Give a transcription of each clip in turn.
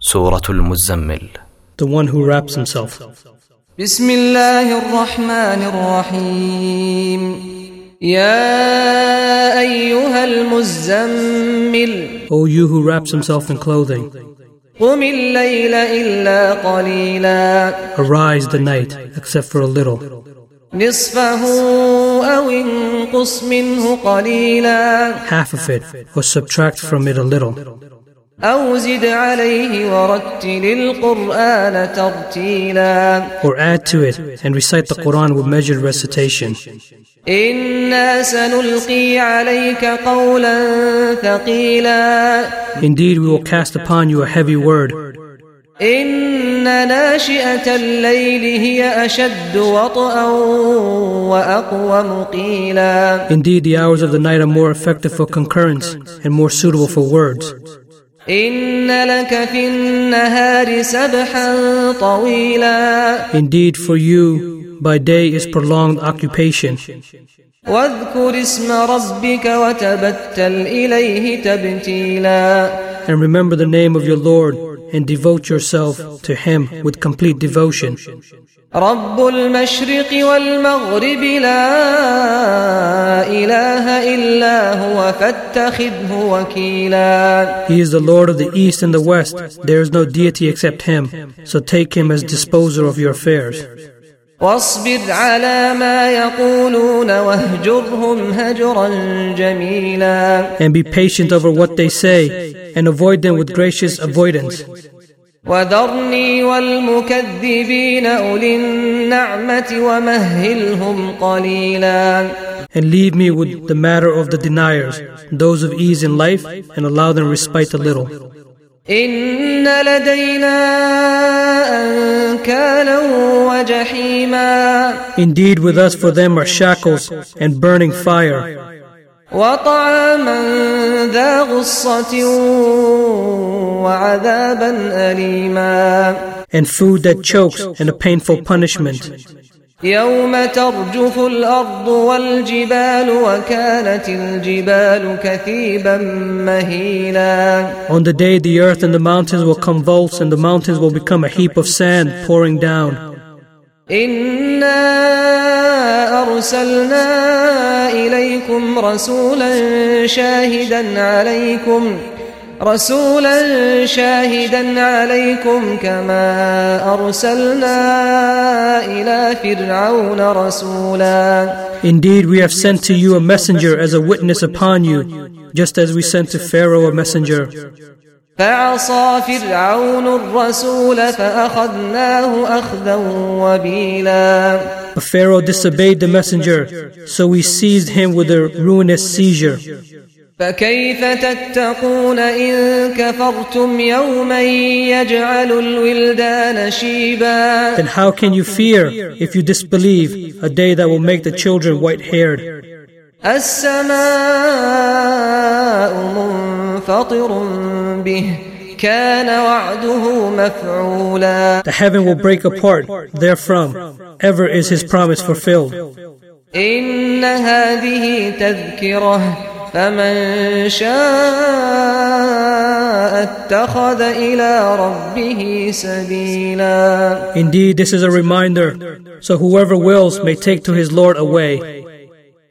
سورة المزمل The one who wraps himself. بسم الله الرحمن الرحيم يا أيها المزمل O you who wraps himself in clothing, قم الليل إلا قليلا arise the night, except for a little. نصفه أو انقص منه قليلا Half of it, or subtract from it a little. أو زد عليه ورتل القرآن ترتيلا Or add to it and recite the Quran with measured recitation. إنا سنلقي عليك قولا ثقيلا Indeed, we will cast upon you a heavy word. إن ناشئة الليل هي أشد وطئا وأقوم قيلا Indeed, the hours of the night are more effective for concurrence and more suitable for words. Indeed, for you, by day is prolonged occupation. And remember the name of your Lord and devote yourself to Him with complete devotion. رب المشرق والمغرب لا إله إلا هو فاتخذه وكيلا He is the Lord of the East and the West. There is no deity except Him. So take Him as disposer of your affairs. واصبر على ما يقولون واهجرهم هجرا جميلا And be patient over what they say and avoid them with gracious avoidance. وذرني والمكذبين أولي النعمة ومهلهم قليلا And leave me with the matter of the deniers, those of ease in life, and allow them respite a little. إن لدينا أنكالا وجحيما Indeed, with us for them are shackles and burning fire, وطعاما ذا غصة وعذابا أليما and food that chokes, and a painful punishment. يوم ترجف الأرض والجبال وكانت الجبال كثيبا مهيلا On the day the earth and the mountains will convulse, and the mountains will become a heap of sand pouring down. إنا أرسلنا إليكم رسولا شاهدا عليكم رسولا شاهدا عليكم كما أرسلنا إلى فرعون رسولا Indeed, we have sent to you a messenger as a witness upon you, just as we sent to Pharaoh a messenger. فعصى فرعون الرسول فأخذناه أخذا وبيلا But Pharaoh disobeyed the messenger, so we seized him with a ruinous seizure. فكيف تتقون إن كفرتم يوما يجعل الولدان شيبا Then how can you fear if you disbelieve a day that will make the children white haired? السماء منفطر به كان وعده مفعولا The heaven will break apart therefrom. Ever is his promise fulfilled. إن هذه تذكرة فمن شاء اتخذ إلى ربه سبيلا Indeed, this is a reminder, so whoever wills may take to his Lord a way.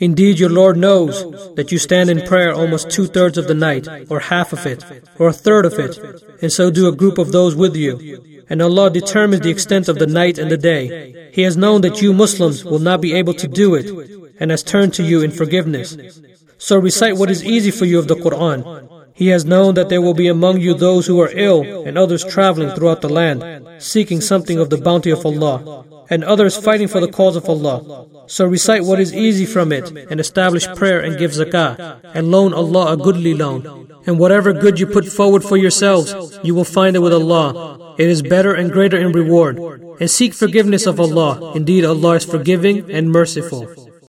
Indeed, your Lord knows that you stand in prayer almost two thirds of the night, or half of it, or a third of it, and so do a group of those with you. And Allah determines the extent of the night and the day. He has known that you Muslims will not be able to do it, and has turned to you in forgiveness. So recite what is easy for you of the Quran. He has known that there will be among you those who are ill and others traveling throughout the land, seeking something of the bounty of Allah, and others fighting for the cause of Allah. So recite what is easy from it, and establish prayer and give zakah, and loan Allah a goodly loan. And whatever good you put forward for yourselves, you will find it with Allah. It is better and greater in reward. And seek forgiveness of Allah. Indeed, Allah is forgiving and merciful.